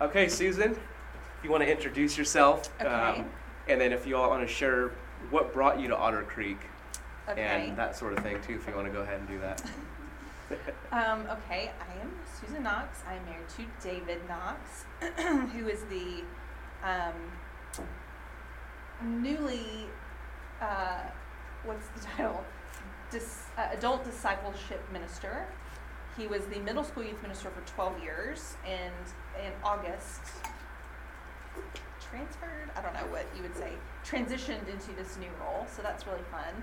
Okay, Susan, if you want to introduce yourself, Okay. um, and then if you all want to share what brought you to Otter Creek Okay. and that sort of thing too, if you want to go ahead and do that. Um, okay, I am Susan Knox. I am married to David Knox, who is the um, newly, uh, what's the title? Dis, uh, adult discipleship minister. He was the middle school youth minister for 12 years, and in August, transferred, I don't know what you would say, transitioned into this new role, so that's really fun.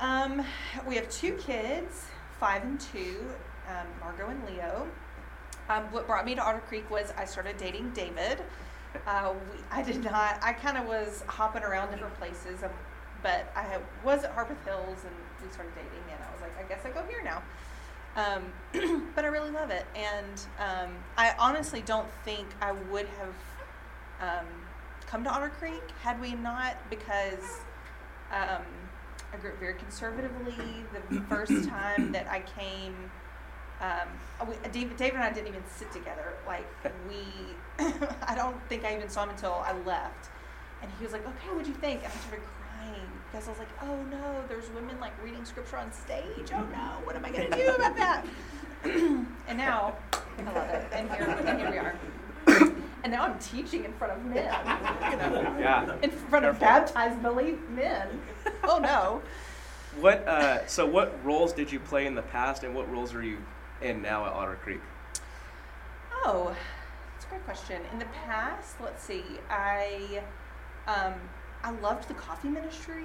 Um, we have two kids, five and two, um, Margot and Leo. Um, what brought me to Otter Creek was I started dating David. Uh, we, I did not, I kind of was hopping around different places, um, but I was at Harpeth Hills and we started dating, and I was like, I guess I go here now. Um, but I really love it, and um, I honestly don't think I would have um, come to Otter Creek had we not, because um, I grew up very conservatively. The first time that I came, um, we, David, David and I didn't even sit together. Like we, I don't think I even saw him until I left, and he was like, "Okay, what'd you think?" And I started crying because I was like, "Oh no, there's women like reading scripture on stage. Oh no, what am I gonna do about that?" and now I love it, and here, and here we are. And now I'm teaching in front of men, you know, Yeah. in front of baptized believe men. Oh no. What? Uh, so, what roles did you play in the past, and what roles are you in now at Otter Creek? Oh, that's a great question. In the past, let's see, I um, I loved the coffee ministry.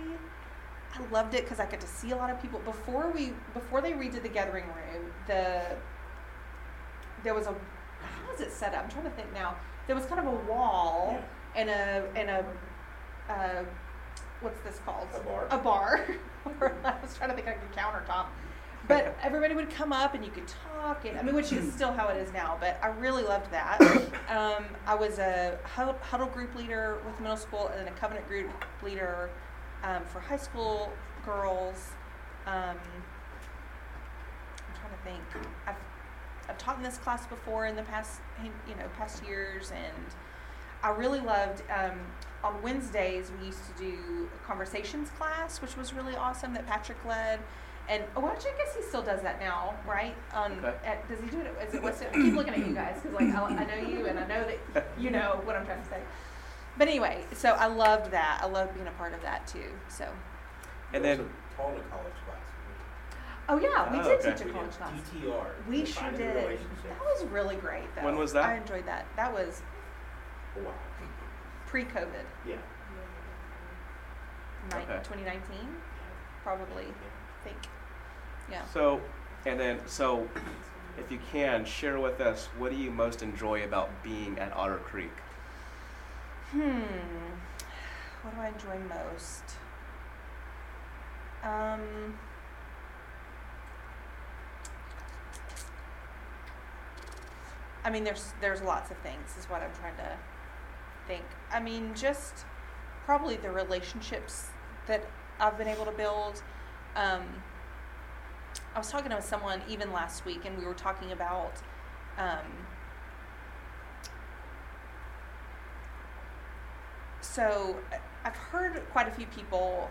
I loved it because I got to see a lot of people before we before they redid the gathering room. The there was a how was it set up? I'm trying to think now. There was kind of a wall and a and a uh, what's this called? A bar. A bar. I was trying to think like a countertop. But everybody would come up and you could talk, and I mean, which is still how it is now. But I really loved that. Um, I was a huddle, group leader with middle school, and then a covenant group leader um, for high school girls. Um, I'm trying to think. I've I've taught in this class before in the past, you know, past years, and I really loved. Um, on Wednesdays, we used to do a conversations class, which was really awesome that Patrick led. And oh, actually, I guess he still does that now, right? On Okay. at, does he do it? Is it what's it? I keep looking at you guys because like I, I know you and I know that you know what I'm trying to say. But anyway, so I loved that. I loved being a part of that too. So, And then, taught a college class. oh yeah, we Oh, did okay. teach a college class. DTR. We sure did. That was really great, though. When was that? I enjoyed that. That was Oh, wow. pre-COVID, Yeah. nine- Okay. 2019, probably. I think. Yeah. so, and then, so, if you can share with us, what do you most enjoy about being at Otter Creek? Hmm. What do I enjoy most? Um. I mean, there's there's lots of things. Is what I'm trying to think. I mean, just probably the relationships that I've been able to build. Um, I was talking to someone even last week, and we were talking about. Um, so I've heard quite a few people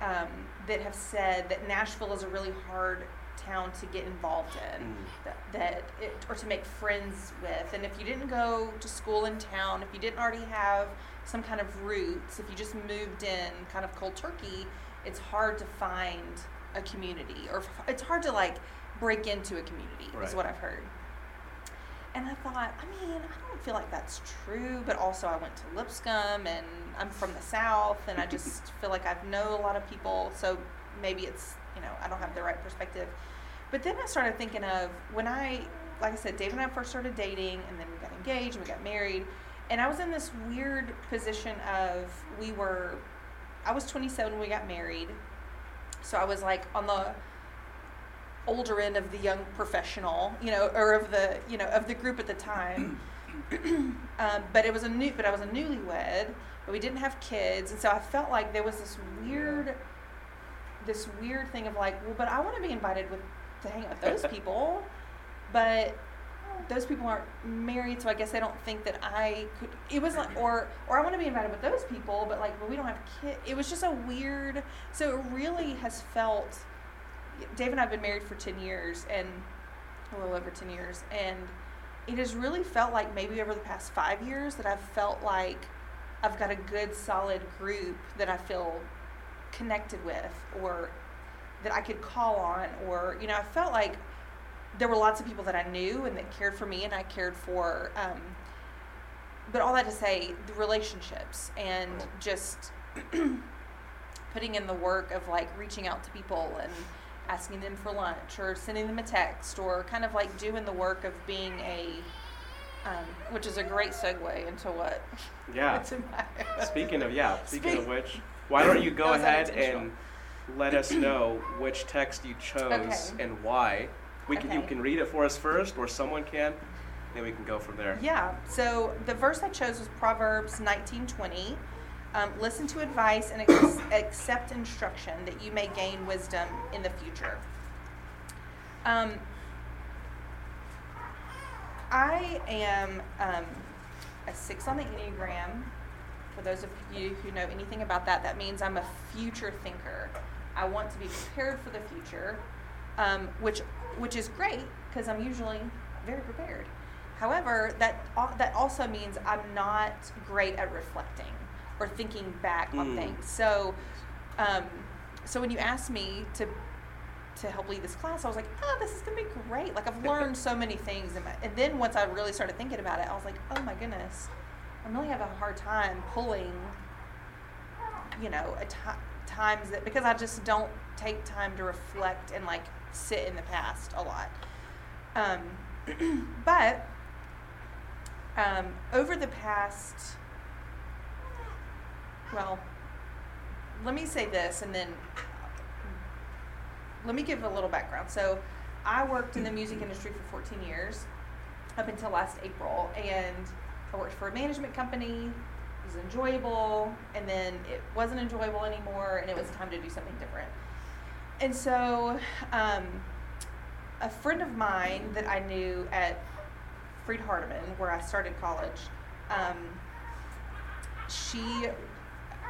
um, that have said that Nashville is a really hard town to get involved in, Mm. that, that it, or to make friends with. And if you didn't go to school in town, if you didn't already have some kind of roots, if you just moved in kind of cold turkey, it's hard to find a community, or f- it's hard to like break into a community. Is what I've heard. And I thought, I mean, I don't feel like that's true, but also I went to Lipscomb and I'm from the South and I just feel like I know a lot of people, so maybe it's, you know, I don't have the right perspective. But then I started thinking of when I, like I said, Dave and I first started dating and then we got engaged and we got married. And I was in this weird position of we were, I was 27 when we got married. So I was like on the older end of the young professional, you know, or of the, you know, of the group at the time. um, but it was a new, but I was a newlywed, but we didn't have kids, and so I felt like there was this weird, this weird thing of like, well, but I want to be invited with to hang out with those people, but those people aren't married, so I guess they don't think that I could. It was like, or or I want to be invited with those people, but like, well, we don't have kids. It was just a weird. So it really has felt. Dave and I've been married for ten years, and a little over ten years, and it has really felt like maybe over the past five years that I've felt like I've got a good solid group that I feel connected with, or that I could call on, or you know, I felt like there were lots of people that I knew and that cared for me, and I cared for. Um, but all that to say, the relationships and just putting in the work of like reaching out to people and asking them for lunch or sending them a text or kind of like doing the work of being a, um, which is a great segue into what. Yeah. Speaking of yeah, speaking of which, why don't you go ahead and let us know which text you chose Okay. and why? We can you can read it for us first, or someone can, then we can go from there. Yeah. So the verse I chose was Proverbs 19:20. Um, Listen to advice and ex- accept instruction that you may gain wisdom in the future. Um, I am um, a six on the Enneagram. For those of you who know anything about that, that means I'm a future thinker. I want to be prepared for the future, um, which which is great because I'm usually very prepared. However, that al- that also means I'm not great at reflecting or thinking back on Mm. things. So, um, so when you asked me to to help lead this class, I was like, oh, this is gonna be great. Like I've learned so many things, in my, and then once I really started thinking about it, I was like, oh my goodness, I'm really having a hard time pulling, you know, at times that because I just don't take time to reflect and like sit in the past a lot. Um, but um, over the past, well, let me say this and then let me give a little background. So, I worked in the music industry for 14 years up until last April, and I worked for a management company. It was enjoyable, and then it wasn't enjoyable anymore, and it was time to do something different. And so, um, a friend of mine that I knew at Freed Hardeman, where I started college, um, she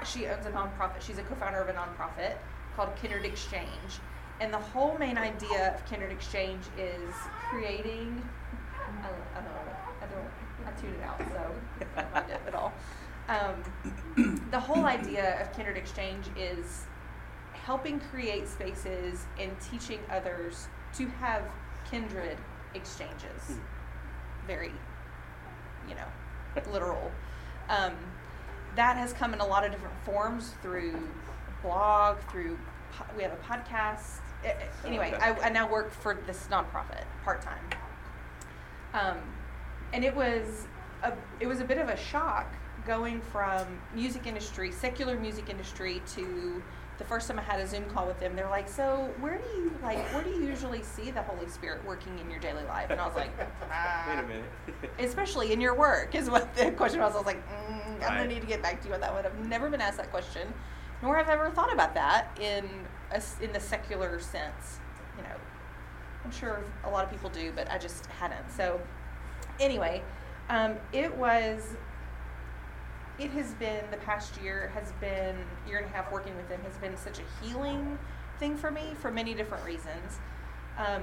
she owns a nonprofit. She's a co-founder of a nonprofit called Kindred Exchange, and the whole main idea of Kindred Exchange is creating. I, I don't know. I don't. I tuned it out, so I don't mind it at all. Um, the whole idea of Kindred Exchange is helping create spaces and teaching others to have kindred exchanges. Hmm. Very, you know, literal. Um, that has come in a lot of different forms through blog, through po- we have a podcast. Anyway, I, I now work for this nonprofit part time, um, and it was a it was a bit of a shock going from music industry, secular music industry, to the first time I had a Zoom call with them. They're like, "So where do you like where do you usually see the Holy Spirit working in your daily life?" And I was like, "Ah." Wait a minute. especially in your work is what the question was. I was like, mm, I'm gonna need to get back to you on that one. I've never been asked that question, nor have I ever thought about that in a in the secular sense. You know, I'm sure a lot of people do, but I just hadn't. So, anyway, um, it was. It has been the past year has been year and a half working with him has been such a healing thing for me for many different reasons. Um,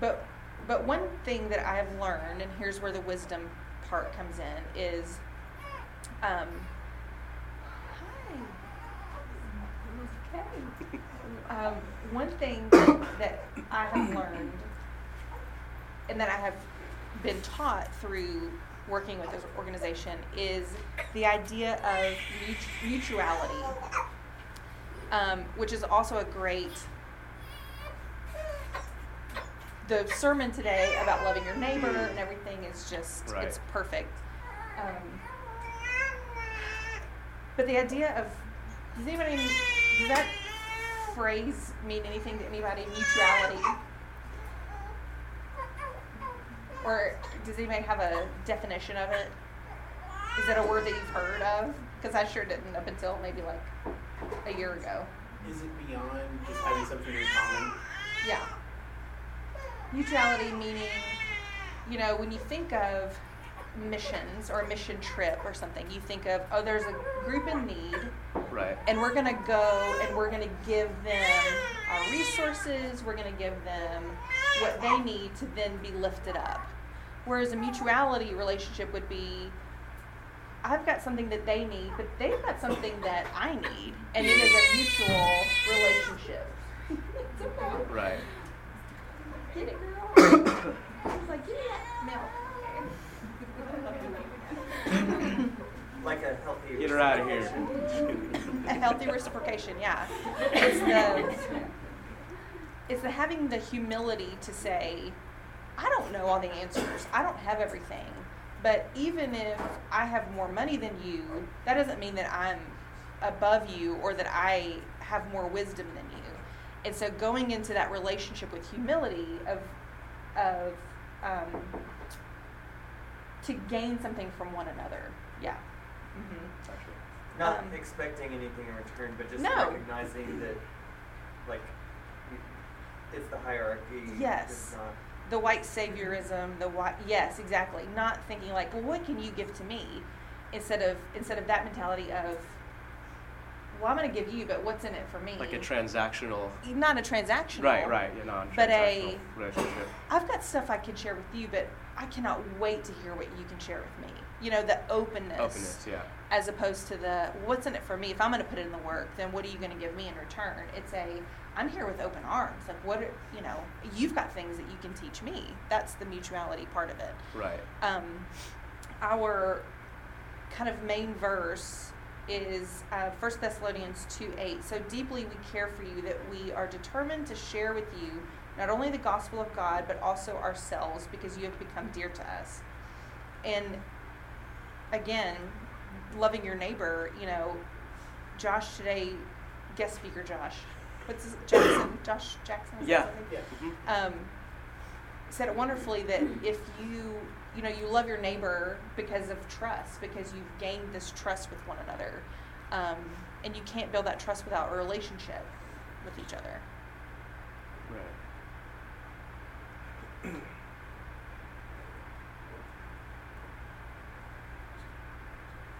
but but one thing that I have learned, and here's where the wisdom part comes in, is um, hi. Okay. Um, one thing that, that I have learned, and that I have been taught through working with this organization, is the idea of mutuality, um, which is also a great the sermon today about loving your neighbor and everything is just Right. it's perfect. Um, but the idea of does anybody does that phrase mean anything to anybody? Mutuality, or does anybody have a definition of it? Is it a word that you've heard of? Because I sure didn't up until maybe like a year ago. Is it beyond just having something in common? Yeah. Mutuality meaning you know, when you think of missions or a mission trip or something, you think of, oh, there's a group in need, Right. and we're going to go and we're going to give them our resources, we're going to give them what they need to then be lifted up. Whereas a mutuality relationship would be, I've got something that they need, but they've got something that I need, and it is a mutual relationship. it's okay. Right. Get it, girl. I was like, give me that milk. Like a healthy. Get her out of here. a healthy reciprocation, yeah. It's the it's the having the humility to say, I don't know all the answers. I don't have everything. But even if I have more money than you, that doesn't mean that I'm above you or that I have more wisdom than you. And so going into that relationship with humility of of um, to gain something from one another. Yeah. hmm Not Um, expecting anything in return, but just No. recognizing that, like, it's the hierarchy. Yes. It's not. The white saviorism, the white yes, exactly. Not thinking like, well, what can you give to me, instead of instead of that mentality of, well, I'm going to give you, but what's in it for me? Like a transactional. not a transactional. Right. Right. You know, But a- relationship. I've got stuff I can share with you, but I cannot wait to hear what you can share with me. You know, the openness. Openness. Yeah. As opposed to the what's in it for me. If I'm going to put in the work, then what are you going to give me in return? It's a I'm here with open arms. Like what are, you know, you've got things that you can teach me. That's the mutuality part of it. Right. um, our kind of main verse is uh, 1 Thessalonians 2 8. So deeply we care for you that we are determined to share with you not only the gospel of God, but also ourselves because you have become dear to us. And again, loving your neighbor, you know, Josh today, guest speaker Josh, what's his, Jackson, Josh Jackson? is that Yeah. something? Yeah. Mhm. um, said it wonderfully that if you you know you love your neighbor because of trust because you've gained this trust with one another um, and you can't build that trust without a relationship with each other Right.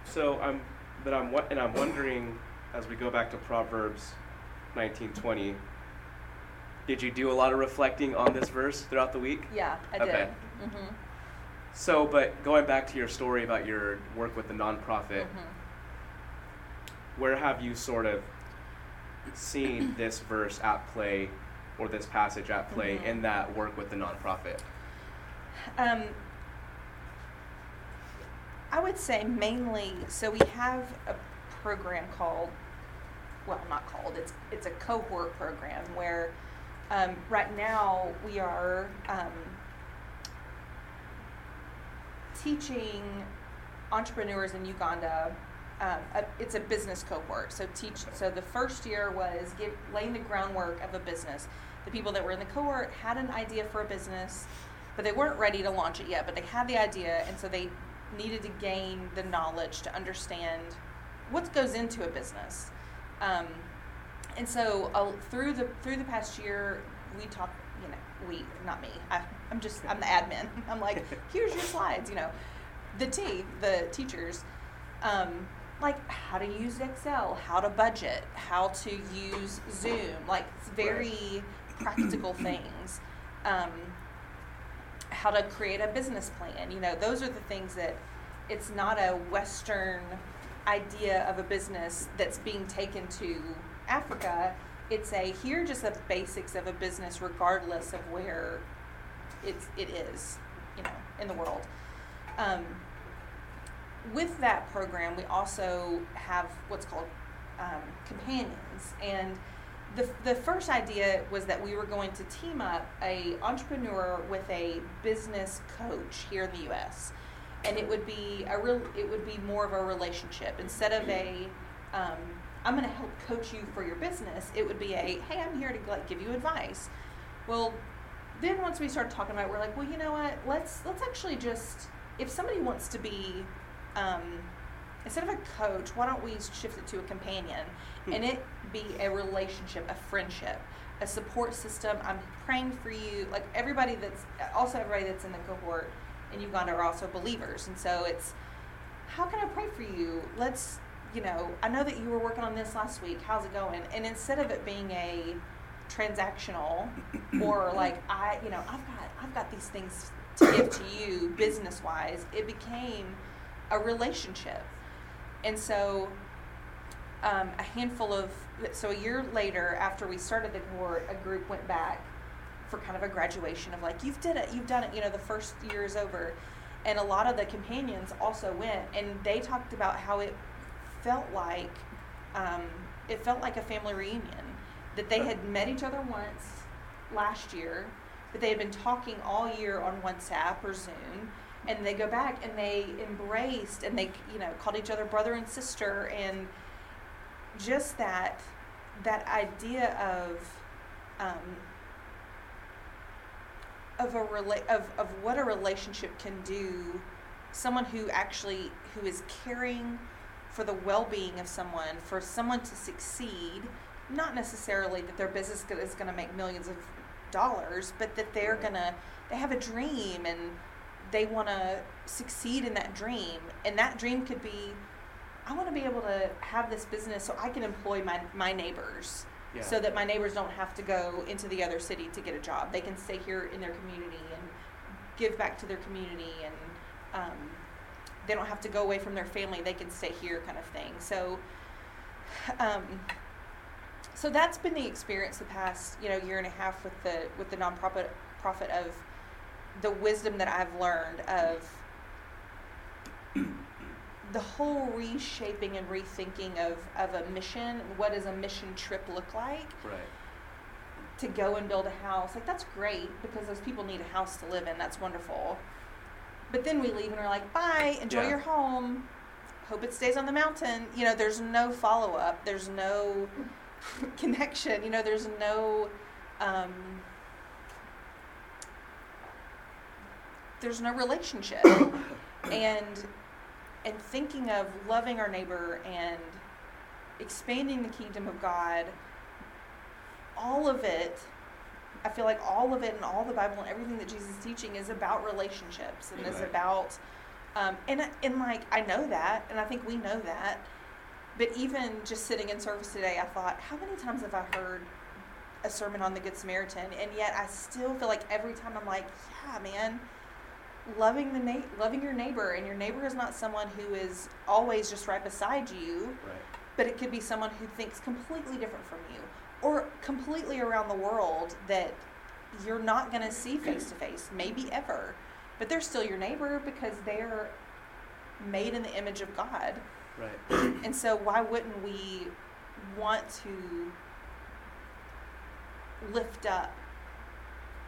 So I'm, but I'm, wo- and I'm wondering, as we go back to Proverbs 19:20, did you do a lot of reflecting on this verse throughout the week? yeah i did Okay. mm-hmm. So, but going back to your story about your work with the nonprofit, Mm-hmm. where have you sort of seen this verse at play, or this passage at play Mhm. in that work with the nonprofit? Um, I would say mainly. So we have a program called, well, not called. It's it's a cohort program where, um, right now we are um, teaching entrepreneurs in Uganda. Um, a, it's a business cohort. So teach. So the first year was give, laying the groundwork of a business. The people that were in the cohort had an idea for a business but they weren't ready to launch it yet. But they had the idea, and so they needed to gain the knowledge to understand what goes into a business. Um, and so uh, through the through the past year, we talked. You know, we not me. I, I'm just I'm the admin. I'm like, here's your slides. You know, the T the teachers. Um, like how to use Excel, how to budget, how to use Zoom, like it's very practical things. Um, how to create a business plan. You know, those are the things that it's not a Western idea of a business that's being taken to Africa. It's a here just the basics of a business, regardless of where it's it is, you know, in the world. Um, with that program, we also have what's called um, companions, and the, the first idea was that we were going to team up a entrepreneur with a business coach here in the U.S. and it would be a real it would be more of a relationship instead of a um, I'm going to help coach you for your business. It would be a hey I'm here to like give you advice. Well, then once we started talking about it, we're like, well, you know what? Let's let's actually just if somebody wants to be um, instead of a coach, why don't we shift it to a companion Hmm. and it be a relationship, a friendship, a support system. I'm praying for you. Like everybody that's also everybody that's in the cohort in Uganda are also believers, and so it's how can I pray for you? Let's you know I know that you were working on this last week. How's it going? And instead of it being a transactional or like I you know I've got I've got these things to give to you business wise, it became a relationship, and so um, a handful of so a year later after we started the cohort a group went back for kind of a graduation of like you've did it you've done it you know the first year is over. And a lot of the companions also went and they talked about how it felt like um, it felt like a family reunion that they had met each other once last year but they had been talking all year on whatsapp or zoom and they go back and they embraced and they you know called each other brother and sister and just that that idea of um, of a rela- of, of what a relationship can do someone who actually who is caring for the well-being of someone for someone to succeed not necessarily that their business is going to make millions of dollars but that they're going to they have a dream and they want to succeed in that dream. And that dream could be I want to be able to have this business so I can employ my, my neighbors So that my neighbors don't have to go into the other city to get a job. They can stay here in their community and give back to their community and um, they don't have to go away from their family. They can stay here kind of thing. So, um, so that's been the experience the past, you know, year and a half with the, with the nonprofit profit of the wisdom that I've learned of the whole reshaping and rethinking of, of a mission. What does a mission trip look like? right. To go and build a house. Like, that's great because those people need a house to live in. That's wonderful. But then we leave and we're like, bye, enjoy Yeah. your home. Hope it stays on the mountain. You know, there's no follow up, there's no connection, you know, there's no. Um, there's no relationship and and thinking of loving our neighbor and expanding the kingdom of God, all of it, I feel like all of it and all the Bible and everything that Jesus is teaching is about relationships and is about, um, and and like I know that, and I think we know that, but even just sitting in service today, I thought, how many times have I heard a sermon on the Good Samaritan, and yet I still feel like every time I'm like, yeah, man loving the na- loving your neighbor and your neighbor is not someone who is always just right beside you Right. but it could be someone who thinks completely different from you or completely around the world that you're not going to see face to face maybe ever but they're still your neighbor because they're made in the image of God Right. and so why wouldn't we want to lift up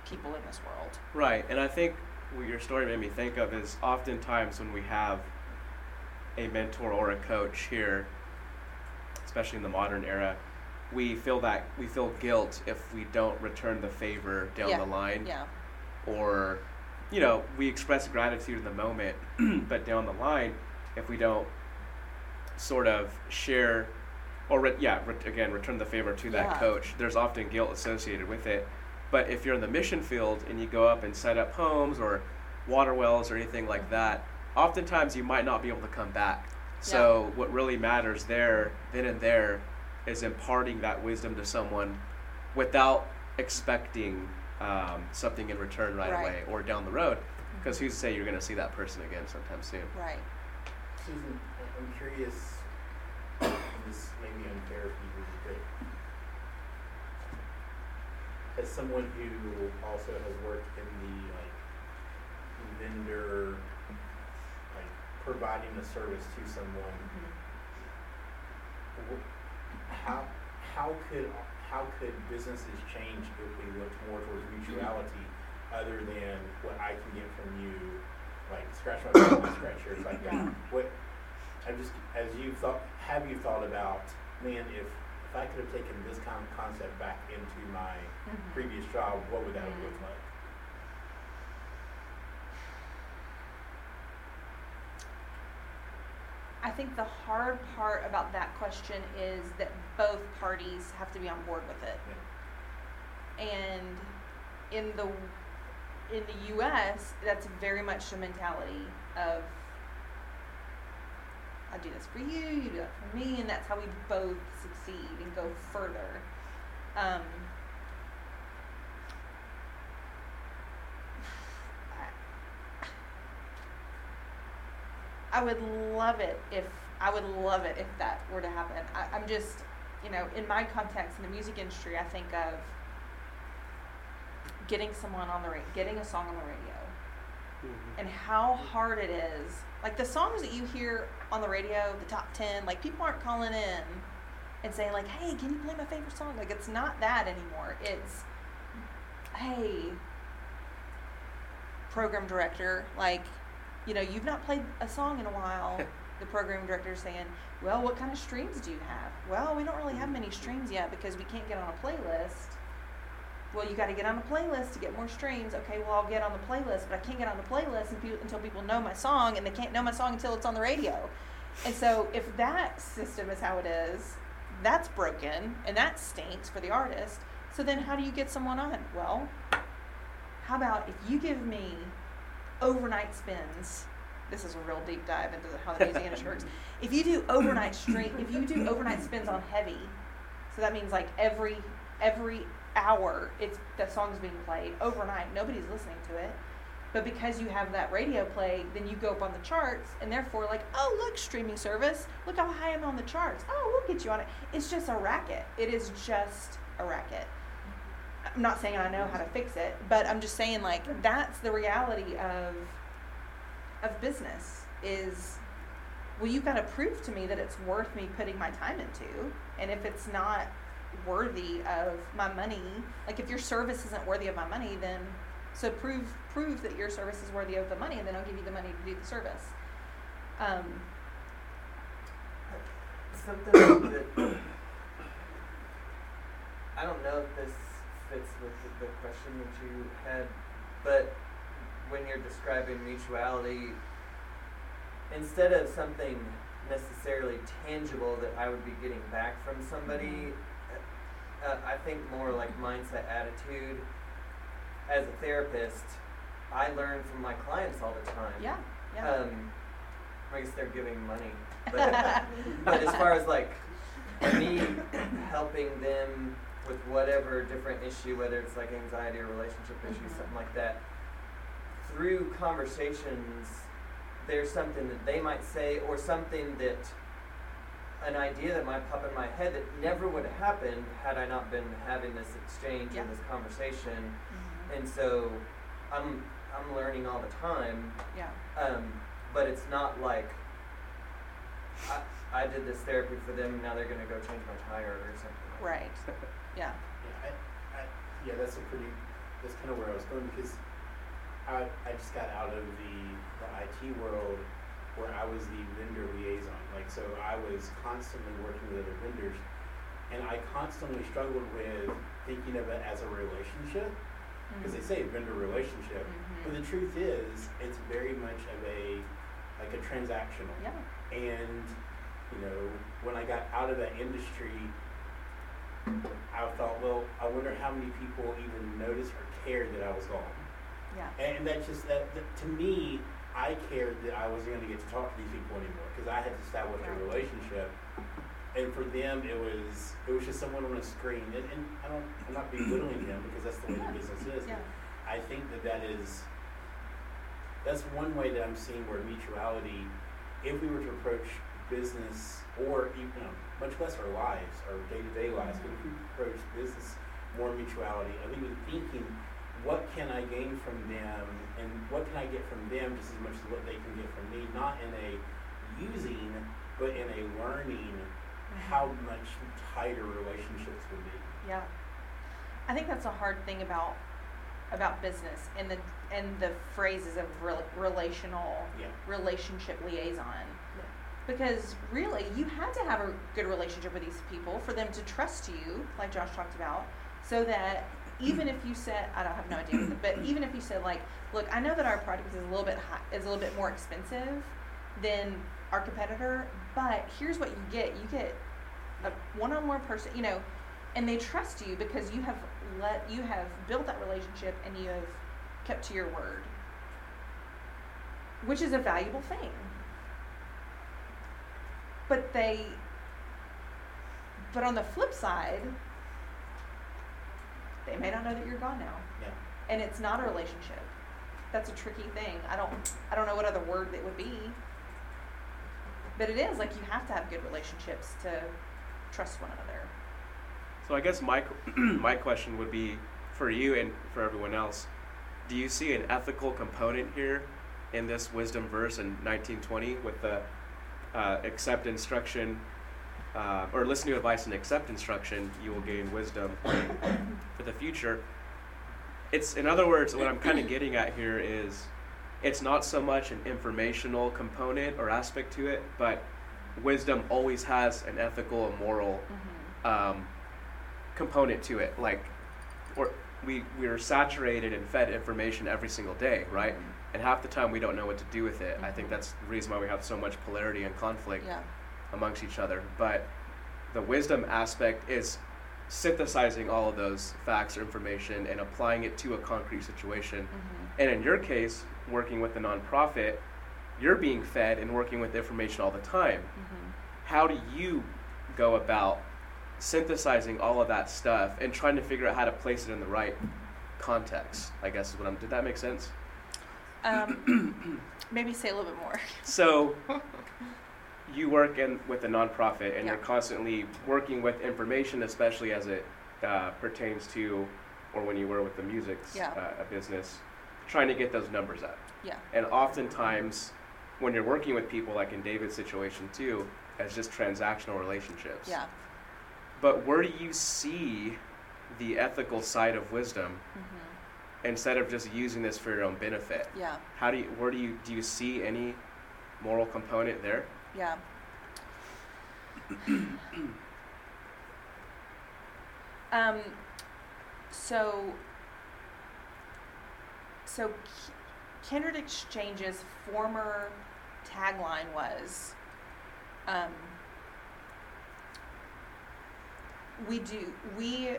people in this world Right, and I think what your story made me think of is oftentimes when we have a mentor or a coach here, especially in the modern era, we feel that we feel guilt if we don't return the favor down Yeah, the line, yeah or you know we express gratitude in the moment, but down the line, if we don't sort of share, or re- yeah, re- again return the favor to that Yeah. coach, there's often guilt associated with it. But if you're in the mission field and you go up and set up homes or water wells or anything like that, oftentimes you might not be able to come back. So what really matters there, then and there, is imparting that wisdom to someone without expecting um, something in return right, Right. away or down the road. Because who's to say you're going to see that person again sometime soon? right Susan, I'm curious, and this may be unfair for you, but as someone who also has worked in the like vendor, like providing a service to someone, wh- how how could how could businesses change if we look more towards mutuality other than what I can get from you, like scratch my back, scratch yours, like Yeah. what I'm just as you thought have you thought about man if if I could have taken this con- concept back into my Mhm. previous job, what would that have looked like? I think the hard part about that question is that both parties have to be on board with it. and in the in the U.S., that's very much the mentality of I do this for you, you do that for me, and that's how we both succeed and go further. Um, I would love it if I would love it if that were to happen. I, I'm just, you know, in my context in the music industry, I think of getting someone on the radio, getting a song on the radio, Mhm. and how hard it is. Like the songs that you hear on the radio, the top 10, like people aren't calling in and saying like, "Hey, can you play my favorite song?" Like it's not that anymore. It's hey, program director, like, you know, you've not played a song in a while. the program director saying, "Well, what kind of streams do you have?" "Well, we don't really have many streams yet because we can't get on a playlist." Well, you got to get on a playlist to get more streams. Okay, well, I'll get on the playlist, but I can't get on the playlist until, until people know my song, and they can't know my song until it's on the radio. And so, if that system is how it is, that's broken, and that stinks for the artist. So then, how do you get someone on? Well, how about if you give me overnight spins? This is a real deep dive into how the music industry works. If you do overnight stream, if you do overnight spins on heavy, so that means like every every hour it's the song's being played overnight. Nobody's listening to it. But because you have that radio play then you go up on the charts and therefore like oh look streaming service. Look how high i'm on the charts. Oh we'll get you on it. It's just a racket. It is just a racket. I'm not saying i know how to fix it but i'm just saying like that's the reality of of business is well you've got to prove to me that it's worth me putting my time into and if it's not worthy of my money. Like if your service isn't worthy of my money then so prove prove that your service is worthy of the money and then i'll give you the money to do the service. Um, Something that. I don't know if this fits with the, the question that you had, but when you're describing mutuality, instead of something necessarily tangible that I would be getting back from somebody, uh, uh, I think more like mindset, attitude. As a therapist, I learn from my clients all the time. yeah yeah Um, I guess they're giving money, but, but as far as like me helping them with whatever different issue, whether it's like anxiety or relationship issue, Mhm. something like that, through conversations, there's something that they might say or something that an idea that might pop in my head that never would have happened had I not been having this exchange Yeah. and this conversation. Mhm. And so I'm I'm learning all the time yeah um, but it's not like I, I did this therapy for them. Now they're gonna go change my tire or something. like right yeah Yeah, I, I, yeah, that's a pretty, that's kind of where I was going because I, I just got out of the, the IT world where I was the vendor liaison. Like, so I was constantly working with other vendors and I constantly struggled with thinking of it as a relationship because they say vendor relationship, but Mhm. the truth is it's very much of a, like a transactional. yeah And, you know, when I got out of that industry, I thought, well, I wonder how many people even noticed or cared that I was gone. yeah And that just, that, that to me, I cared that I wasn't going to get to talk to these people anymore because I had to established a Right. relationship. And for them, it was it was just someone on a screen. And, and I don't, I'm not belittling them because that's the way the business is. yeah I think that that is, that's one way that I'm seeing where mutuality, if we were to approach business or even, you know, much less our lives, our day-to-day lives, but if we approach business more mutuality, of even thinking, what can I gain from them and what can I get from them just as much as what they can get from me, not in a using, but in a learning how much tighter relationships would be. Yeah. I think that's a hard thing about about business and the and the phrases of rel- relational Yeah. relationship liaison. Because really, you had to have a good relationship with these people for them to trust you, like Josh talked about, so that even if you said, I don't have no idea, but even if you said like, look, I know that our product is a little bit high, is a little bit more expensive than our competitor, but here's what you get: you get a one-on-one person, you know, and they trust you because you have let you have built that relationship and you have kept to your word which is a valuable thing. But they but on the flip side they may not know that you're gone now Yeah. and it's not a relationship that's a tricky thing i don't i don't know what other word it would be but it is like you have to have good relationships to trust one another So I guess my my question would be for you and for everyone else. Do you see an ethical component here in this wisdom verse in 1920 with the uh, accept instruction uh, or listen to advice and accept instruction, you will gain wisdom for the future. It's in other words, what I'm kind of getting at here is it's not so much an informational component or aspect to it, but wisdom always has an ethical and moral um, component to it. Like, or we we are saturated and fed information every single day, right? Mhm. And half the time we don't know what to do with it. I think Mhm. that's the reason why we have so much polarity and conflict yeah amongst each other. But the wisdom aspect is synthesizing all of those facts or information and applying it to a concrete situation. mm-hmm. And in your case, working with the nonprofit, you're being fed and working with information all the time Mm-hmm. how do you go about synthesizing all of that stuff and trying to figure out how to place it in the right context i guess is what i'm did that make sense um, maybe say a little bit more so you work in with a nonprofit and Yeah. you're constantly working with information especially as it uh, pertains to or when you were with the music Yeah. uh, business trying to get those numbers up yeah And oftentimes, when you're working with people, like in David's situation too, as just transactional relationships. yeah But where do you see the ethical side of wisdom mm-hmm. instead of just using this for your own benefit? yeah How do you, where do you, do you see any moral component there? Yeah. Um so so kindred exchange's former tagline was um we do we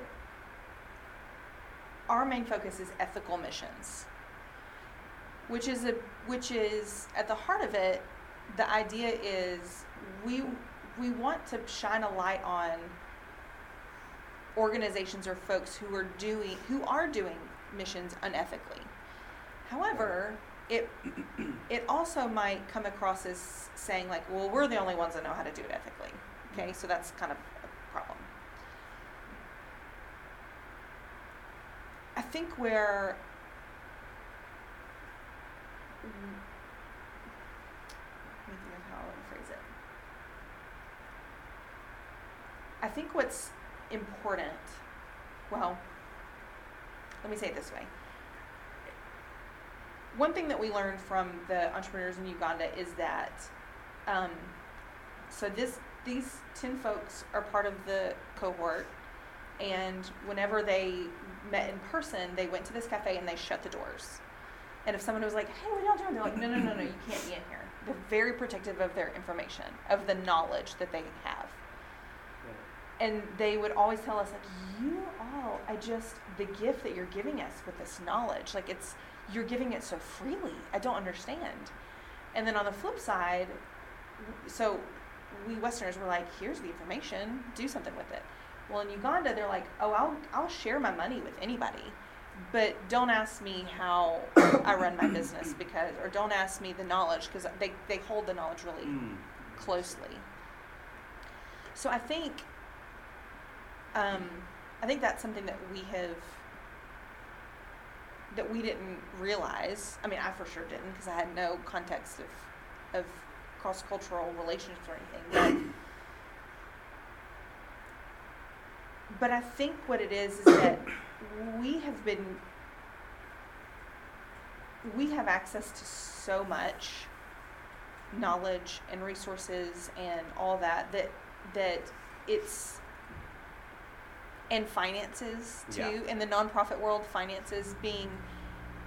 our main focus is ethical missions which is a which is at the heart of it the idea is we we want to shine a light on organizations or folks who are doing who are doing missions unethically. However it it also might come across as saying like well we're the only ones that know how to do it ethically. Okay mm-hmm. so that's kind of a problem. I think where let me think of how I would phrase it. I think what's important, well, let me say it this way. One thing that we learned from the entrepreneurs in Uganda is that, um, so this these ten folks are part of the cohort, and whenever they met in person, they went to this cafe and they shut the doors. And if someone was like, "Hey, what are y'all doing?" They're like, "No, no, no, no, you can't be in here." They're very protective of their information, of the knowledge that they have. And they would always tell us, like, "You all, I just the gift that you're giving us with this knowledge, like it's you're giving it so freely. I don't understand." And then on the flip side, so we Westerners were like, "Here's the information. Do something with it." Well, in Uganda, they're like, "Oh, I'll I'll share my money with anybody." But don't ask me how I run my business because, or don't ask me the knowledge because they, they hold the knowledge really Mm. closely. So I think, um, I think that's something that we have, that we didn't realize. I mean, I for sure didn't because I had no context of, of cross cultural relationships or anything. But, but I think what it is is that we have been we have access to so much knowledge and resources and all that that that it's and finances too Yeah. in the nonprofit world finances being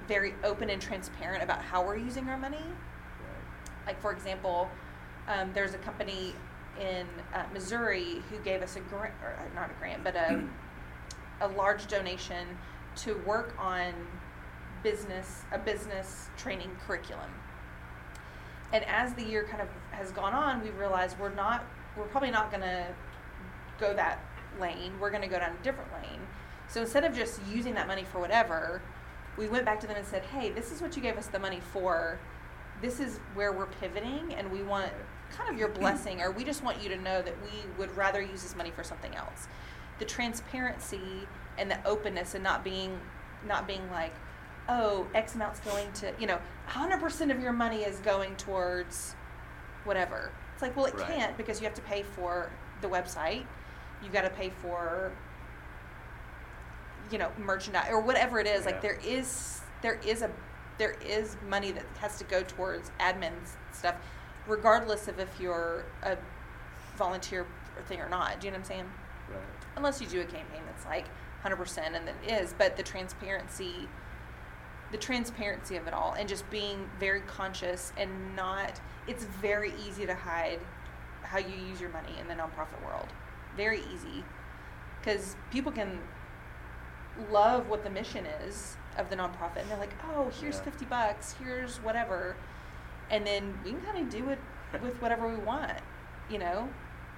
very open and transparent about how we're using our money like for example um, there's a company in uh, Missouri who gave us a grant, or uh, not a grant, but a, a large donation to work on business, a business training curriculum. And as the year kind of has gone on, we realized we're not, we're probably not going to go that lane. We're going to go down a different lane. So instead of just using that money for whatever, we went back to them and said, hey, this is what you gave us the money for. This is where we're pivoting, and we want kind of your blessing, or we just want you to know that we would rather use this money for something else. The transparency and the openness, and not being, not being like, oh, X amount's going to, you know, 100% of your money is going towards whatever. It's like, well, it Right. can't because you have to pay for the website. You've got to pay for, you know, merchandise or whatever it is. Like there is, there is a, there is money that has to go towards admin stuff, regardless of if you're a volunteer thing or not. Do you know what I'm saying? Right. Unless you do a campaign that's like 100% and then it is but the transparency the transparency of it all and just being very conscious and not it's very easy to hide how you use your money in the nonprofit world. Very easy. Because people can love what the mission is of the nonprofit and they're like oh here's Yeah. 50 bucks here's whatever and then we can kind of do it with whatever we want you know?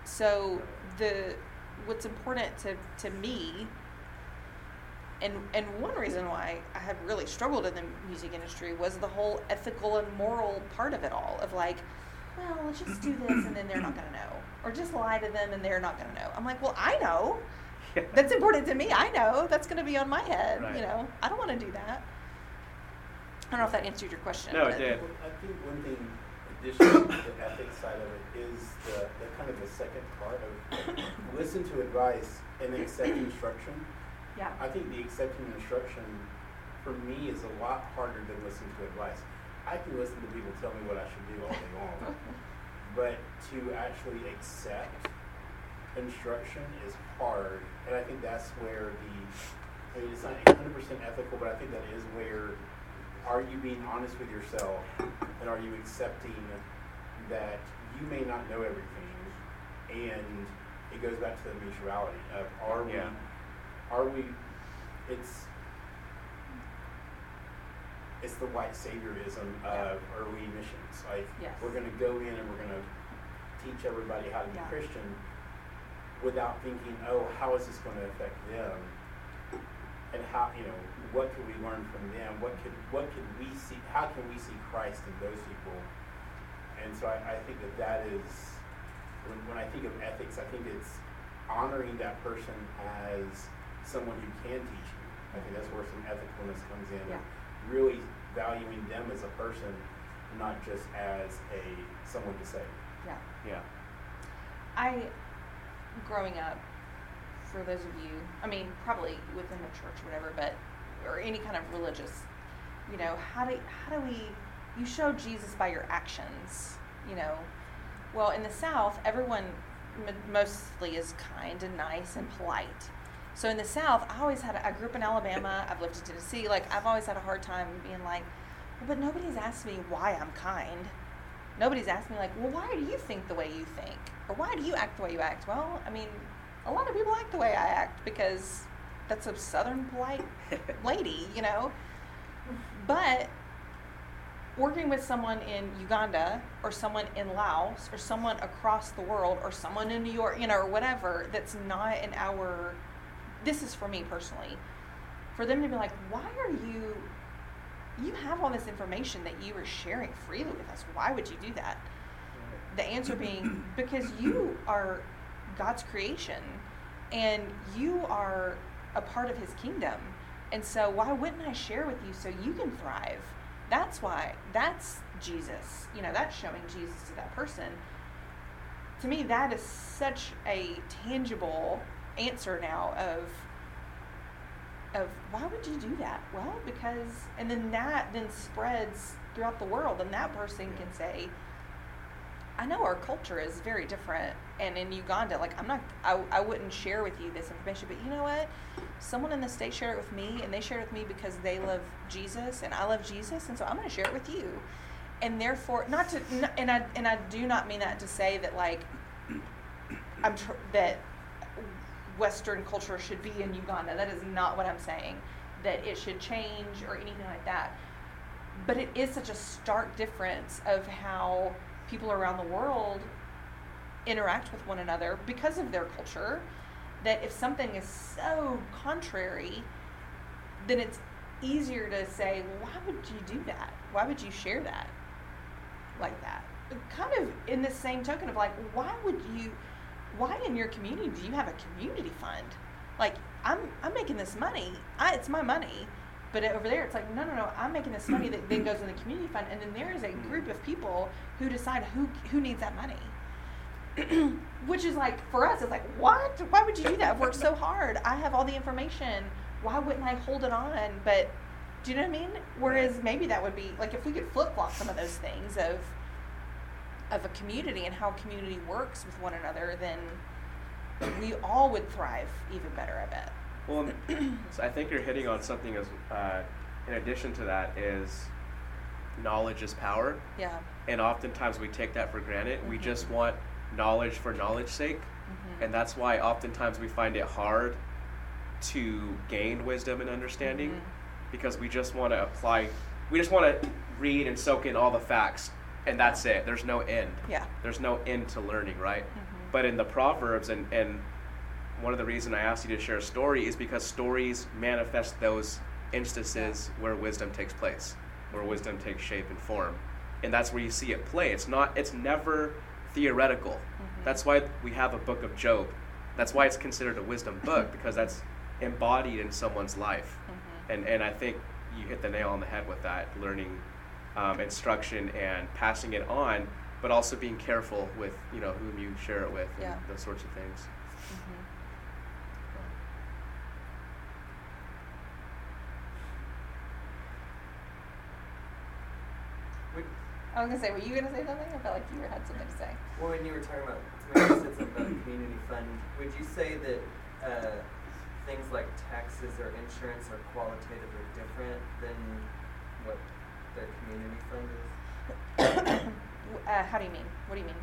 So the what's important to, to me. And and one reason why I have really struggled in the music industry was the whole ethical and moral part of it all of like well let's just do this and then they're not going to know. Or just lie to them and they're not going to know. I'm like well i know. Yeah. that's important to me. I know. That's going to be on my head Right. you know. I don't want to do that. I don't know if that answered your question No, it but- did. I think one thing additional to the ethics side of it is the, the kind of the second part of listen to advice and accept instruction. yeah I think the accepting instruction for me is a lot harder than listening to advice. I can listen to people tell me what I should do all day long, but to actually accept instruction is hard, and I think that's where the I mean, it's not 100% ethical, but I think that is where are you being honest with yourself, and are you accepting that you may not know everything, and it goes back to the mutuality of are we are we it's it's the white saviorism of early missions? Like Yes. we're going to go in and we're going to teach everybody how to be Yeah. christian without thinking oh how is this going to affect them? And how you know what could we learn from them? What could what could we see how can we see christ in those people? And so i, I think that that is when, when i think of ethics i think it's honoring that person as someone who can teach you. I think that's where some ethicalness comes in Yeah. really valuing them as a person not just as a someone to save. Yeah. Yeah. I, growing up, for those of you, I mean, probably within the church or whatever, but or any kind of religious, you know, how do how do we? You show Jesus by your actions, you know. Well, in the South, everyone m- mostly is kind and nice and polite. So in the South, I always had. A, I grew up in Alabama. I've lived in Tennessee. Like I've always had a hard time being like, well, but nobody's asked me why I'm kind. Nobody's asked me like, well, why do you think the way you think, or why do you act the way you act? Well, I mean, a lot of people act the way I act because that's a Southern polite lady, you know. But working with someone in Uganda or someone in Laos or someone across the world or someone in New York, you know, or whatever that's not in our this is for me personally. For them to be like, why are you you have all this information that you are sharing freely with us. Why would you do that? The answer being because you are God's creation and you are a part of his kingdom. And so why wouldn't I share with you so you can thrive? That's why that's Jesus. You know, that's showing Jesus to that person. To me that is such a tangible answer now of of why would you do that? Well, because and then that then spreads throughout the world and that person can say I know our culture is very different and in Uganda like I'm not I, I wouldn't share with you this information but you know what someone in the state shared it with me and they shared it with me because they love Jesus and I love Jesus and so I'm going to share it with you and therefore not to and I and I do not mean that to say that like I'm tr- that Western culture should be in Uganda. That is not what I'm saying. That it should change or anything like that. But it is such a stark difference of how people around the world interact with one another because of their culture. That if something is so contrary, then it's easier to say, why would you do that? Why would you share that like that? Kind of in the same token of like, why would you? Why in your community do you have a community fund? Like, I'm I'm making this money. I, it's my money. But over there, it's like, no, no, no. I'm making this money that then goes in the community fund, and then there is a group of people who decide who who needs that money. Which is like for us, it's like, what? Why would you do that? I've worked so hard. I have all the information. Why wouldn't I hold it on? But do you know what I mean? Whereas maybe that would be like if we could flip flop some of those things of of a community and how community works with one another, then we all would thrive even better. I bet. Well, so I think you're hitting on something as uh, in addition to that is knowledge is power, Yeah. and oftentimes we take that for granted. We Mhm. just want knowledge for knowledge sake, Mhm. and that's why oftentimes we find it hard to gain wisdom and understanding Mhm. because we just want to apply. We just want to read and soak in all the facts, and that's it. There's no end. Yeah. There's no end to learning, right? Mhm. But in the Proverbs, and, and one of the reasons I asked you to share a story is because stories manifest those instances where wisdom takes place, where wisdom takes shape and form. And that's where you see it play. It's not it's never theoretical. Mhm. That's why we have a book of Job. That's why it's considered a wisdom book, because that's embodied in someone's life. Mhm. And and I think you hit the nail on the head with that, learning um, instruction and passing it on, but also being careful with you know whom you share it with and Yeah. those sorts of things. Mhm. I was gonna say, were you gonna say something? I felt like you had something to say. well, when you were talking about, when you said something about a community fund, would you say that uh, things like taxes or insurance are qualitatively different than what the community fund is? Uh, how do you mean? What do you mean?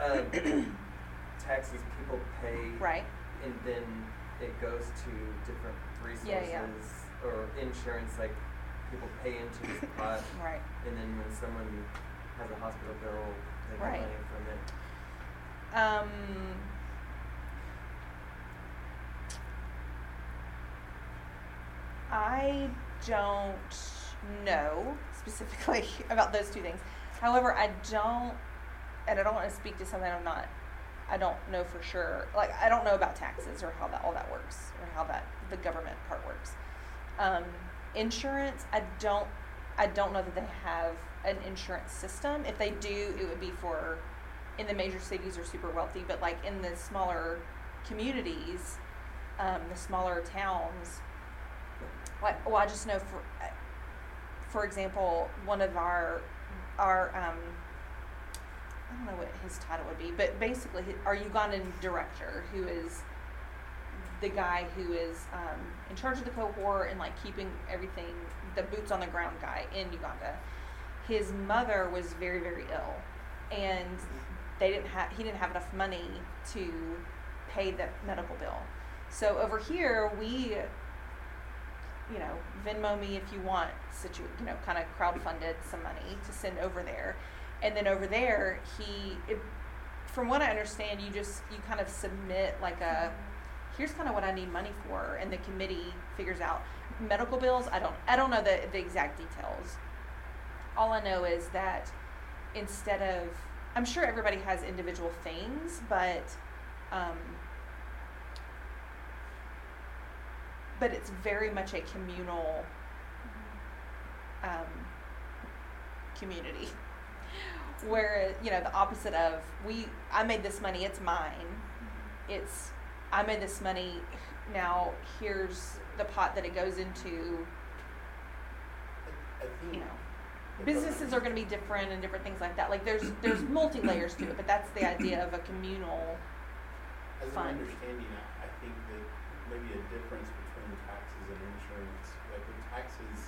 Um, taxes people pay, Right. and then it goes to different resources, Yeah, yeah. or insurance, like people pay into this pot, Right. and then when someone has a hospital bill, they get Right. money from it. Um, I don't know specifically about those two things. However, I don't, and I don't want to speak to something I'm not, I don't know for sure. Like, I don't know about taxes or how that all that works or how that the government part works. Um, insurance, I don't, I don't know that they have an insurance system. If they do, it would be for in the major cities are super wealthy, but like in the smaller communities, um, the smaller towns, like well, I just know for for example, one of our our um, I don't know what his title would be, but basically our Ugandan director, who is the guy who is um, in charge of the cohort and like keeping everything, the boots on the ground guy in Uganda. His mother was very very ill, and they didn't have he didn't have enough money to pay the medical bill. So over here we you know, Venmo me if you want, situ- you know, kind of crowdfunded some money to send over there. And then over there, he, it, from what I understand, you just, you kind of submit like a, here's kind of what I need money for, and the committee figures out. Medical bills, I don't, I don't know the, the exact details. All I know is that instead of, I'm sure everybody has individual things, but, um, but it's very much a communal um, community where you know the opposite of we i made this money it's mine it's i made this money now here's the pot that it goes into I, I think you know businesses are going to be different and different things like that like there's there's multi layers to it but that's the idea of a communal As fund. an understanding, I, I think that maybe a difference between taxes and insurance, like with taxes,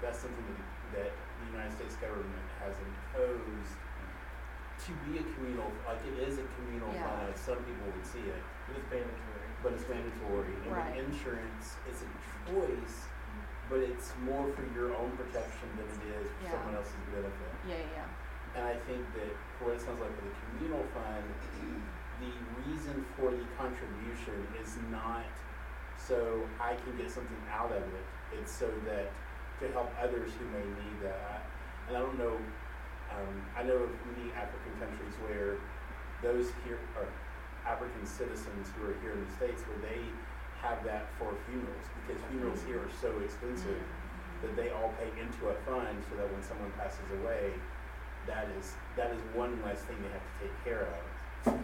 that's something that, that the United States government has imposed to be a communal, like it is a communal Yeah. fund, some people would see it, It's mandatory. but it's mandatory. And Right. insurance, is a choice, but it's more for your own protection than it is for Yeah. someone else's benefit. Yeah, yeah, And I think that for what it sounds like for the communal fund, the reason for the contribution is not so I can get something out of it. It's so that to help others who may need that. And I don't know, um, I know of many African countries where those here are African citizens who are here in the States where they have that for funerals because funerals here are so expensive that they all pay into a fund so that when someone passes away, that is that is one less thing they have to take care of.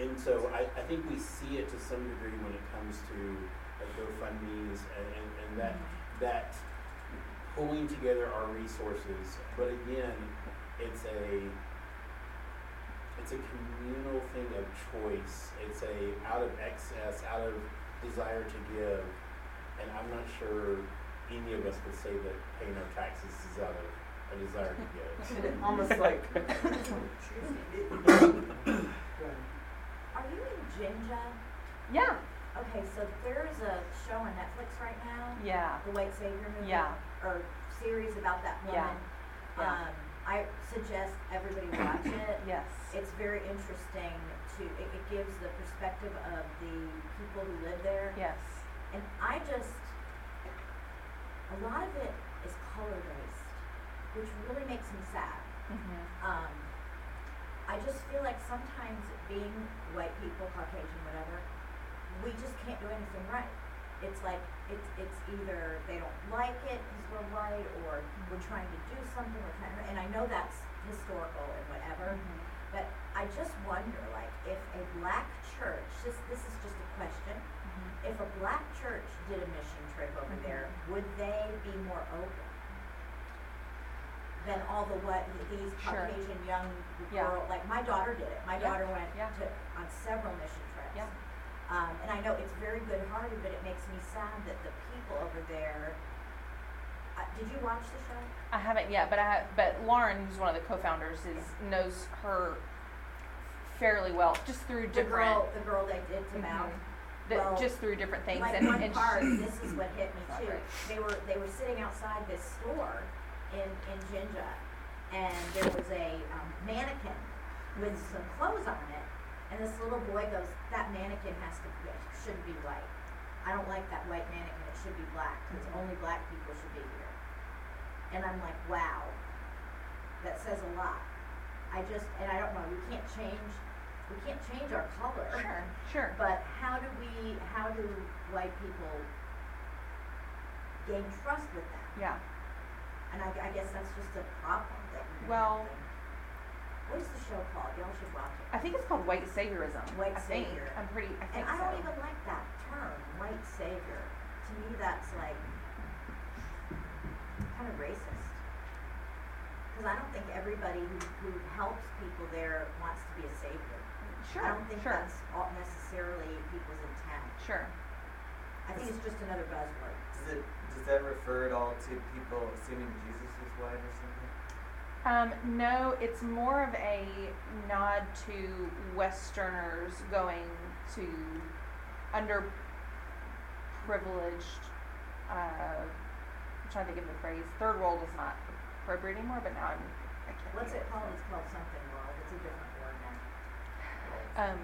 And so I, I think we see it to some degree when it comes to like GoFundMe's and, and, and that that pulling together our resources. But again, it's a it's a communal thing of choice. It's a out of excess, out of desire to give. And I'm not sure any of us would say that paying our taxes is out of a desire to give. Almost like. Are you in Jinja? yeah, Okay, so there's a show on Netflix right now, yeah, the White Savior movie. Yeah. Or series about that woman. Yeah. Um, I suggest everybody watch it. yes, It's very interesting to, it, it gives the perspective of the people who live there. yes, And I just, a lot of it is color based, which really makes me sad. mhm, um, I just feel like sometimes being white people, Caucasian, whatever, we just can't do anything right. It's like it's it's either they don't like it because we're white, or we're trying to do something. We're trying, and I know that's historical and whatever, mhm. but I just wonder, like, if a black church, this this is just a question, Mhm. if a black church did a mission trip over there, would they be more open than all the what these Sure. Caucasian young Yeah. girl like my daughter did it. My Yeah, daughter went yeah. to on several mission trips. Yeah. Um, and I know it's very good hearted, but it makes me sad that the people over there. Uh, did you watch the show? I haven't yet, but I ha- but Lauren, who's one of the co-founders, is knows her fairly well, just through The different, girl, the girl they did to Mount. Mhm. the, well, just through different things, like and one and part, this is what hit me too. They were they were sitting outside this store in in Jinja, and there was a um, mannequin with some clothes on it, and this little boy goes, "That mannequin has to be, shouldn't be white. I don't like that white mannequin. It should be black because Mm-hmm. only black people should be here." And I'm like, "Wow, that says a lot." I just and I don't know. We can't change. We can't change our color. sure, sure, But how do we, how do white people gain trust with that? yeah. And I, I guess that's just a problem that Well- having. What is the show called? Y'all should watch it. I think it's called white saviorism. White I think. savior. I'm pretty. I think And I so. don't even like that term, white savior. To me, that's like kind of racist. Because I don't think everybody who, who helps people there wants to be a savior. Sure, I don't think sure, that's all necessarily people's intent. sure. I think it's just another buzzword. Does it does that refer at all to people assuming Jesus is white or something? Um, no, it's more of a nod to Westerners going to underprivileged. Uh, I'm trying to think of the phrase. Third world is not appropriate anymore, but now I'm. I can't. What's think it of called? It's called something world. It's a different word now. Um,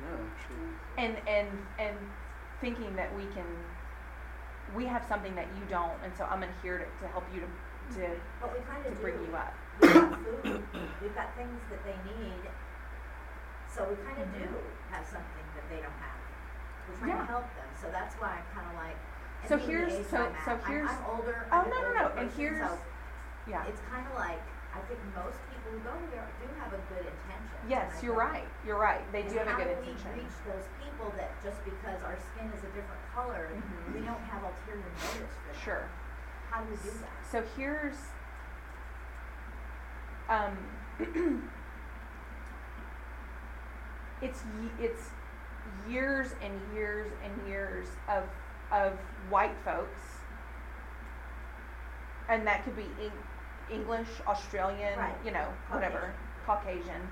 No, actually. and and and thinking that we can, we have something that you don't, and so I'm in here to, to help you to to, But we kind to of do. bring you up. We've got food. We've got things that they need. So we kind of do have something that they don't have. We're trying Yeah. to help them. So that's why I'm kind of like. and So the here's- age so- I'm at, so I'm- here's- I'm, older. Oh, I'm no, an no, older no, and person, here's- so Yeah. it's kind of like I think most people who go here do have a good intention. Yes, you're right. You're right. They do have a good intention. how do we reach those people that just because our skin is a different color, Mhm. we don't have ulterior motives for them? Sure. How do we do that? So here's, um, it's it's years and years and years of of white folks, and that could be Eng- English, Australian, Right. you know, whatever. Caucasian. Caucasian,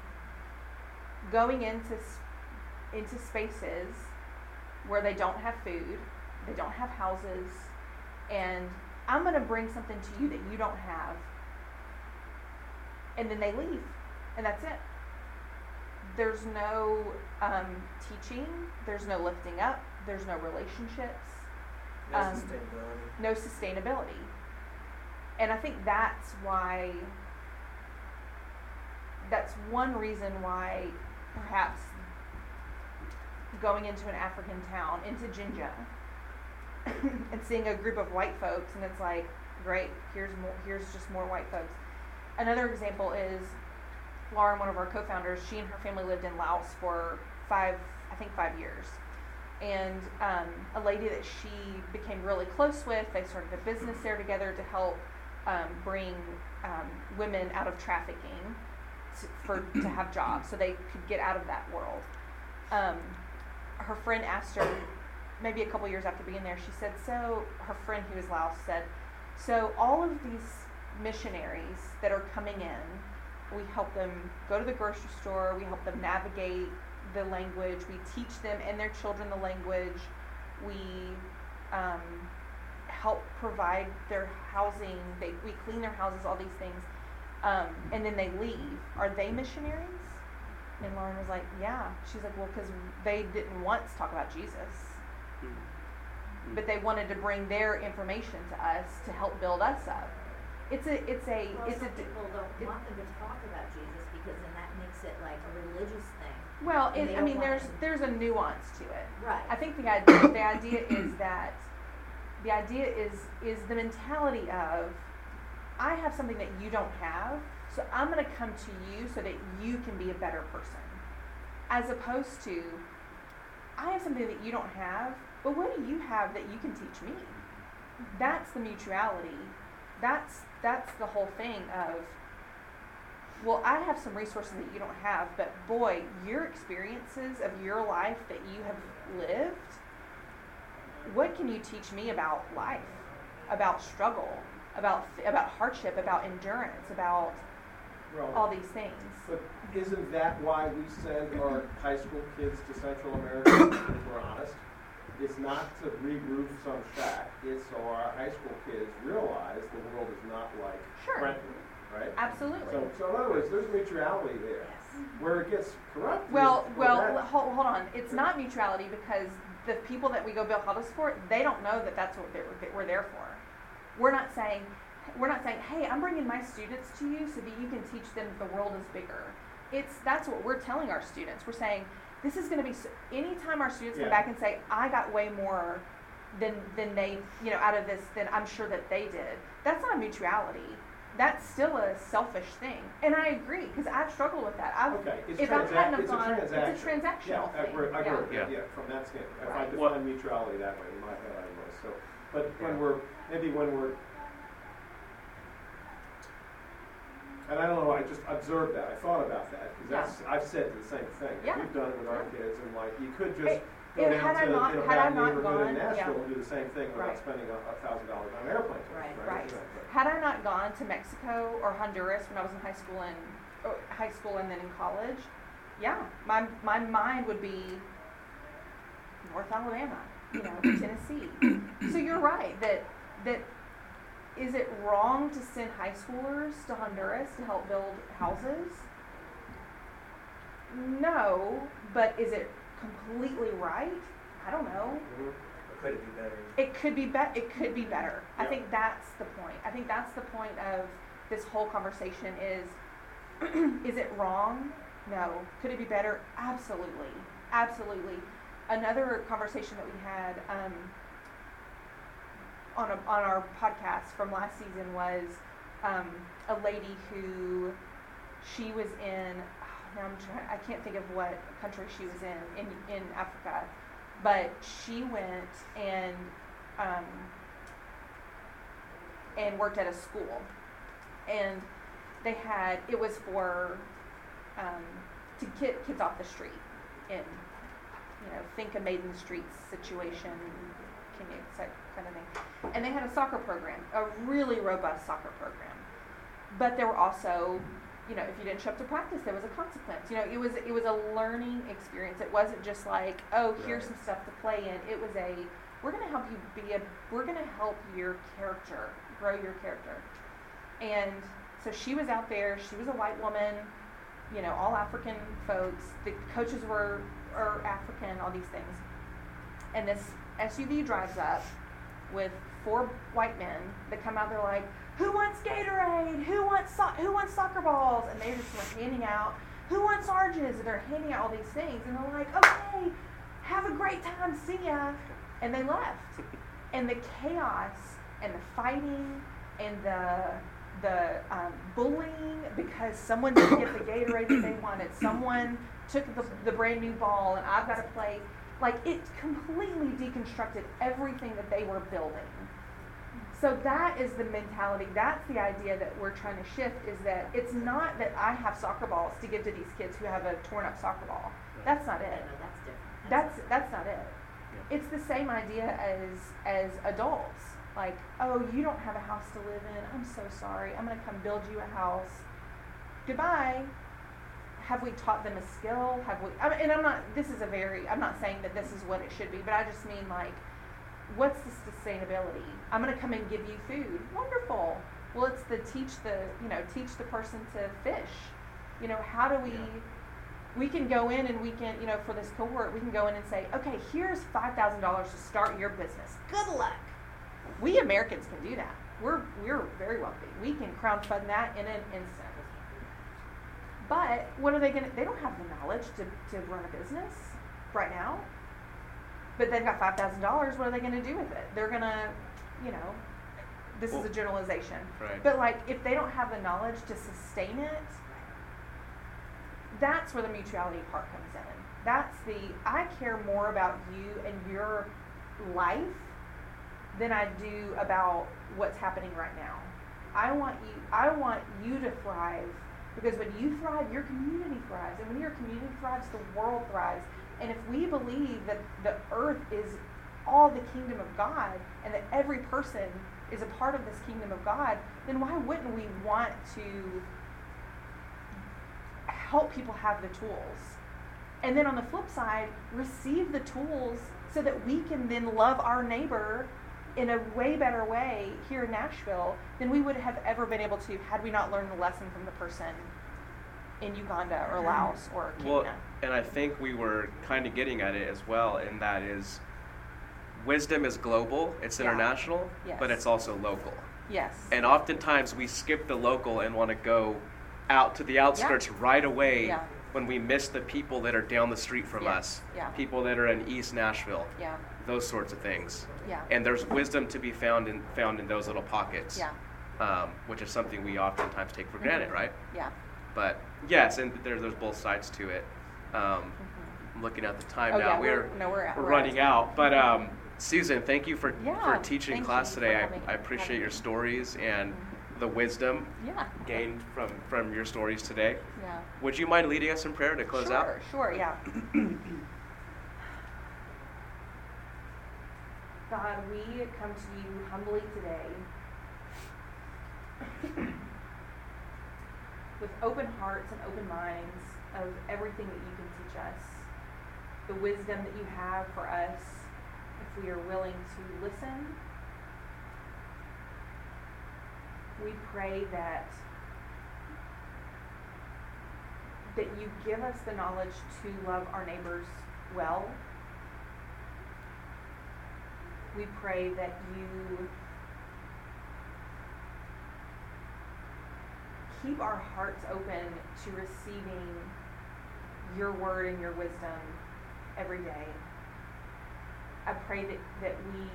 going into into spaces where they don't have food, they don't have houses, and I'm gonna bring something to you that you don't have, and then they leave, and that's it. There's no um, teaching, there's no lifting up, there's no relationships No Um, sustainability. no sustainability. And I think that's why, that's one reason why perhaps going into an African town, into Jinja, and seeing a group of white folks, and it's like, great, here's more, here's just more white folks. Another example is Lauren, one of our co-founders, she and her family lived in Laos for five, I think five years and um, a lady that she became really close with. They started a business there together to help um, bring um, women out of trafficking to, for to have jobs, so they could get out of that world. Um, her friend asked her, maybe a couple years after being there, she said, "So her friend who was Laos said, so all of these missionaries that are coming in, we help them go to the grocery store, we help them navigate the language, we teach them and their children the language, we um, help provide their housing, they, we clean their houses, all these things, um, and then they leave. Are they missionaries? And Lauren was like, yeah. She's like, well, because they didn't once talk about Jesus, Mm. but they wanted to bring their information to us to help build us up. It's a, it's a, Well, it's a. some d- people don't it- want them to talk about Jesus because then that makes it like a religious thing. Well, and it, they I don't mean, want there's there's a nuance to it. Right. I think the idea the idea is that the idea is is the mentality of I have something that you don't have, so I'm going to come to you so that you can be a better person. As opposed to I have something that you don't have, but what do you have that you can teach me? Mm-hmm. That's the mutuality. That's that's the whole thing of well, I have some resources that you don't have, but boy, your experiences of your life that you have lived, what can you teach me about life, about struggle, about about hardship, about endurance, about Well, all these things? But isn't that why we send our high school kids to Central America, if we're honest? It's not to regroup some shack, it's so our high school kids realize the world is not like Sure. Brentwood, right? Absolutely. So, so in other words, there's mutuality there. Yes. Where it gets corrupt. Well, well, hold, hold on. It's not mutuality because the people that we go build houses for, they don't know that that's what that we're there for. We're not saying, we're not saying, hey, I'm bringing my students to you so that you can teach them the world is bigger. It's that's what we're telling our students. We're saying this is going to be so, anytime our students come Yeah. back and say, I got way more than than they, you know, out of this than I'm sure that they did. That's not a mutuality. That's still a selfish thing, and I agree because I've struggled with that. I've, Okay, it's if I transac- hadn't have it's a gone, transaction. it's a transactional Yeah, I thing. agree, I yeah. agree, Yeah. yeah, from that standpoint, if I Right. define What- mutuality that way, in my head I was, so, but when we're, maybe when we're, and I don't know, I just observed that, I thought about that, because Yeah. that's, I've said the same thing. Yeah. We've done it with our kids, and like, you could just go if- down to, you not- know, bad neighborhood in gone- yeah. Nashville and do the same thing without Right. spending a, thousand dollars on an airplane ticket, Right. right? Right. You Had I not gone to Mexico or Honduras when I was in high school and or high school and then in college, yeah, my my mind would be North Alabama, you know, Tennessee. So you're right that that is it wrong to send high schoolers to Honduras to help build houses? No, but is it completely right? I don't know. Mhm. Could it be better? It could be bet. It could be better. I think that's the point. I think that's the point of this whole conversation. Is is it wrong? No. Could it be better? Absolutely, absolutely. Another conversation that we had um, on a, on our podcast from last season was um, a lady who she was in. Now I'm trying. I can't think of what country she was in in in Africa, but she went and um, and worked at a school, and they had it was for um, to get kids off the street in you know think a maiden streets situation can you kind of thing and they had a soccer program a really robust soccer program but there were also you know, if you didn't show up to practice, there was a consequence. You know, it was it was a learning experience. It wasn't just like, oh, here's Right. some stuff to play in. It was a we're gonna help you be a we're gonna help your character grow your character. And so she was out there. She was a white woman. You know, all African folks. The coaches were are African. All these things. And this SUV drives up with four white men that come out. They're like, "Who wants Gatorade? Who wants so- who wants soccer balls?" And they just were handing out. Who wants oranges? And they're handing out all these things. And they're like, "Okay, have a great time. See ya." And they left. And the chaos and the fighting and the the um, bullying because someone didn't get the Gatorade that they wanted. Someone took the, the brand new ball, and I've got to play. Like it completely deconstructed everything that they were building. So that is the mentality. That's the idea that we're trying to shift. Is that it's not that I have soccer balls to give to these kids who have a torn up soccer ball. That's not No, it. no, that's different. That's that's not it. Yeah. It's the same idea as as adults. Like, oh, you don't have a house to live in. I'm so sorry. I'm gonna come build you a house. Goodbye. Have we taught them a skill? Have we? I mean, and I'm not. This is a very. I'm not saying that this is what it should be, but I just mean like, what's the sustainability? I'm gonna come and give you food. Wonderful. Well, it's the teach the you know teach the person to fish. You know, how do we? Yeah. we can go in and we can, you know, for this cohort, we can go in and say, okay, here's five thousand dollars to start your business. Good luck. We Americans can do that. We're we're very wealthy. We can crowdfund that in an instant. But what are they gonna? They don't have the knowledge to, to run a business right now. But they've got five thousand dollars. What are they gonna do with it? They're gonna, you know, this is a generalization. Right. But like, if they don't have the knowledge to sustain it, that's where the mutuality part comes in. That's the I care more about you and your life than I do about what's happening right now. I want you I want you to thrive because when you thrive, your community thrives. And when your community thrives, the world thrives. And if we believe that the earth is all the kingdom of God and that every person is a part of this kingdom of God, then why wouldn't we want to help people have the tools? And then on the flip side, receive the tools so that we can then love our neighbor in a way better way here in Nashville than we would have ever been able to had we not learned the lesson from the person in Uganda or Laos or Kenya. Well, and I think we were kind of getting at it as well, and that is wisdom is global, it's Yeah. international, but it's also local. yes. And oftentimes we skip the local and want to go out to the outskirts right away Yeah. when we miss the people that are down the street from Yeah. us, Yeah. people that are in East Nashville, yeah. Those sorts of things. Yeah. And there's wisdom to be found in found in those little pockets, yeah. um, which is something we oftentimes take for granted, Mhm. right? Yeah. But yes, and there, there's both sides to it. Um, Mhm. I'm looking at the time Oh, now. yeah, we're we're- no, we're at- we're running out. But um, Susan, thank you for Yeah, for teaching class today. I, I appreciate your stories and Mhm. the wisdom Yeah. gained from from your stories today. Yeah. Would you mind leading us in prayer to close sure, out? Sure, yeah. God, we come to you humbly today with open hearts and open minds of everything that you can teach us, the wisdom that you have for us if we are willing to listen. We pray that that you give us the knowledge to love our neighbors well. We pray that you keep our hearts open to receiving your word and your wisdom every day. I pray that, that we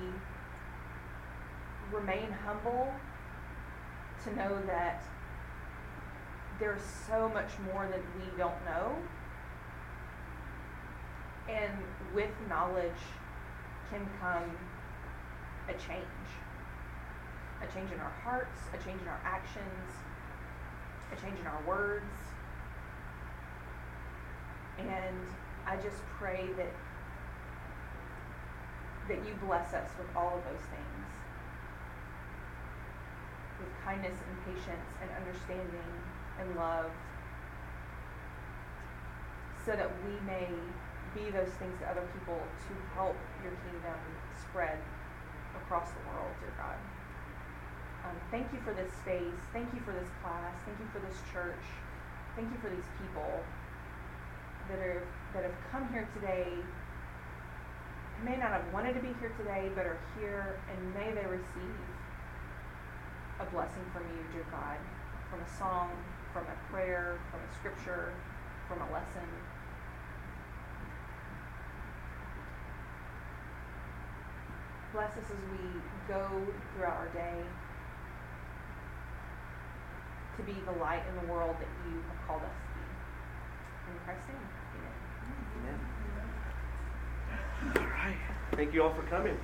remain humble to know that there's so much more that we don't know. And with knowledge can come a change. A change in our hearts, a change in our actions, a change in our words. And I just pray that that you bless us with all of those things. With kindness and patience and understanding and love so that we may be those things to other people to help your kingdom spread across the world, dear God. Um, thank you for this space. Thank you for this class. Thank you for this church. Thank you for these people that are that have come here today. May not have wanted to be here today, but are here, and may they receive a blessing from you, dear God, from a song, from a prayer, from a scripture, from a lesson. Bless us as we go throughout our day to be the light in the world that you have called us to be. In Christ's name, amen. All right. Thank you all for coming.